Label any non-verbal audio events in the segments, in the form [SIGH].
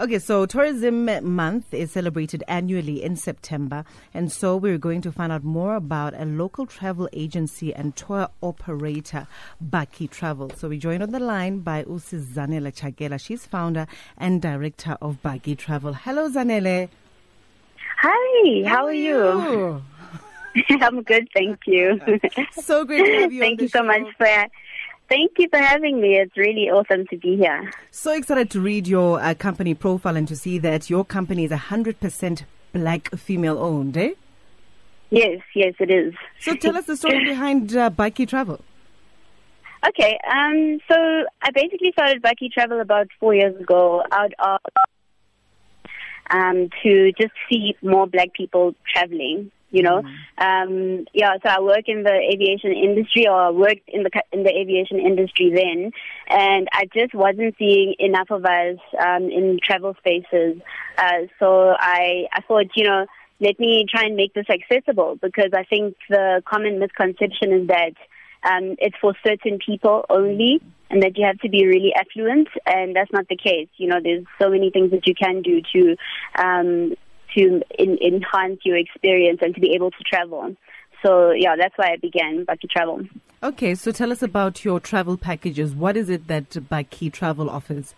Okay, so Tourism Month is celebrated annually in September, and so we're going to find out more about a local travel agency and tour operator, Baki Travel. So we're joined on the line by Usi Zanele Chakela. She's founder and director of Baki Travel. Hello, Zanele. Hi, how, how are you? you? [LAUGHS] I'm good, thank you. so great to have you. [LAUGHS] thank you so show. much for Thank you for having me. It's really awesome to be here. So excited to read your uh, company profile and to see that your company is 100% black female owned, eh? Yes, yes, it is. So tell us the story [LAUGHS] behind uh, Baki Travel. Okay, um, so I basically started Baki Travel about four years ago out of um, to just see more black people traveling you know. Mm. Um, yeah, so I work in the aviation industry, or I worked in the in the aviation industry then, and I just wasn't seeing enough of us um, in travel spaces. Uh, so I I thought, you know, let me try and make this accessible because I think the common misconception is that. Um, it's for certain people only, and that you have to be really affluent, and that's not the case. You know, there's so many things that you can do to um, to in, enhance your experience and to be able to travel. So yeah, that's why I began Baki Travel. Okay, so tell us about your travel packages. What is it that Baki Travel offers?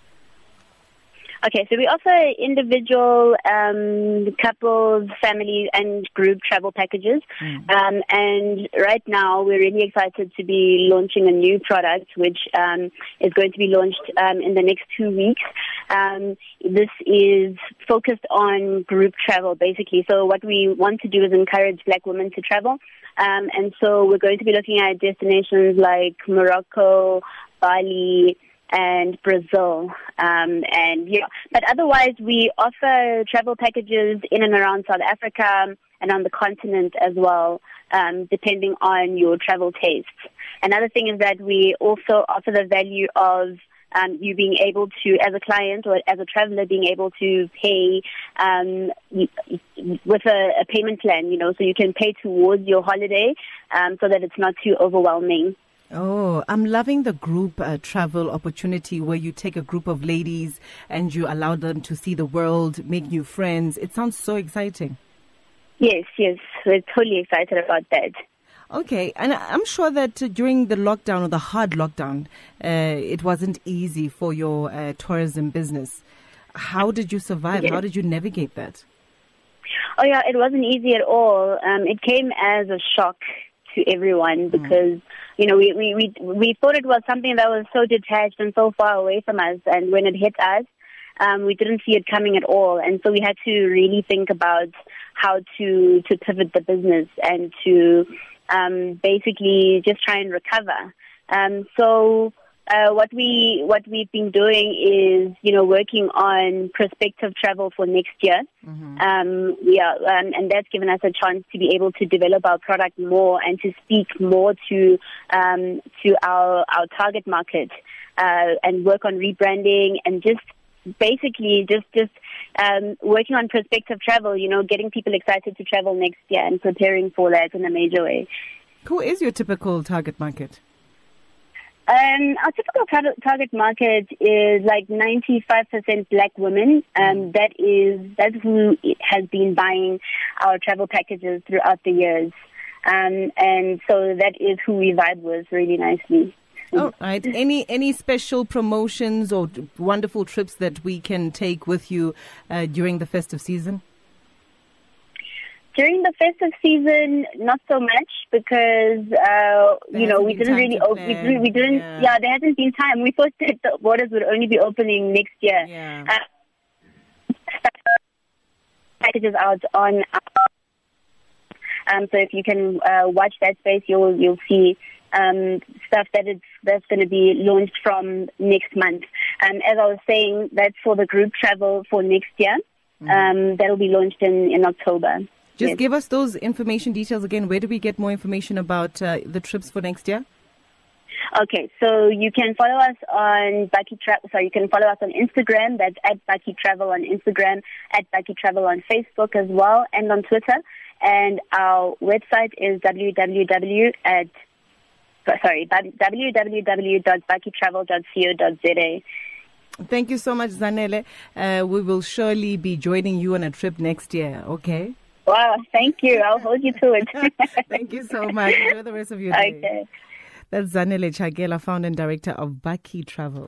Okay, so we offer individual, um, couples, family, and group travel packages. Mm. Um, and right now, we're really excited to be launching a new product, which um, is going to be launched um, in the next two weeks. Um, this is focused on group travel, basically. So what we want to do is encourage Black women to travel. Um, and so we're going to be looking at destinations like Morocco, Bali, and Brazil. Um, and yeah, but otherwise we offer travel packages in and around South Africa and on the continent as well, um, depending on your travel tastes. Another thing is that we also offer the value of um, you being able to, as a client or as a traveler, being able to pay um, with a, a, payment plan, you know, so you can pay towards your holiday um, so that it's not too overwhelming. Oh, I'm loving the group uh, travel opportunity where you take a group of ladies and you allow them to see the world, make new friends. It sounds so exciting. Yes, yes, we're totally excited about that. Okay, and I'm sure that during the lockdown or the hard lockdown, uh, it wasn't easy for your uh, tourism business. How did you survive? Yes. How did you navigate that? Oh yeah, it wasn't easy at all. Um, it came as a shock to everyone hmm. because mm. You know we, we we we thought it was something that was so detached and so far away from us, and when it hit us, um, we didn't see it coming at all, and so we had to really think about how to to pivot the business and to um, basically just try and recover. Um, so uh, what we what we've been doing is you know working on prospective travel for next year. Mm-hmm. Um, yeah, um, and that's given us a chance to be able to develop our product more and to speak more to um, to our our target market uh, and work on rebranding and just basically just just um, working on prospective travel. You know, getting people excited to travel next year and preparing for that in a major way. Who is your typical target market? Um, our typical target market is like 95% black women. Um, mm. that is that's who has been buying our travel packages throughout the years, um, and so that is who we vibe with really nicely. All right. Any any special promotions or wonderful trips that we can take with you uh, during the festive season? During the festive season, not so much because uh, you know we didn't really open. We, didn't, we didn't. Yeah. yeah. there hasn't been time. We thought that the borders would only be opening next year. Yeah. Uh, packages out on. Um, so if you can uh, watch that space, you'll you'll see um, stuff that is that's going to be launched from next month. Um, as I was saying, that's for the group travel for next year. Mm-hmm. Um, that'll be launched in in October. Just yes. give us those information details again. Where do we get more information about uh, the trips for next year? Okay, so you can follow us on Baki Travel. So you can follow us on Instagram. That's at Baki Travel on Instagram, at Baki Travel on Facebook as well, and on Twitter. And our website is www at sorry www.bakitravel.co.za. Thank you so much, Zanele. Uh, we will surely be joining you on a trip next year, okay? Wow, thank you. I'll [LAUGHS] hold you to it. thank you so much. Enjoy the rest of your day. [LAUGHS] Okay. That's Zanele Chakela, founder and director of Baki Travel.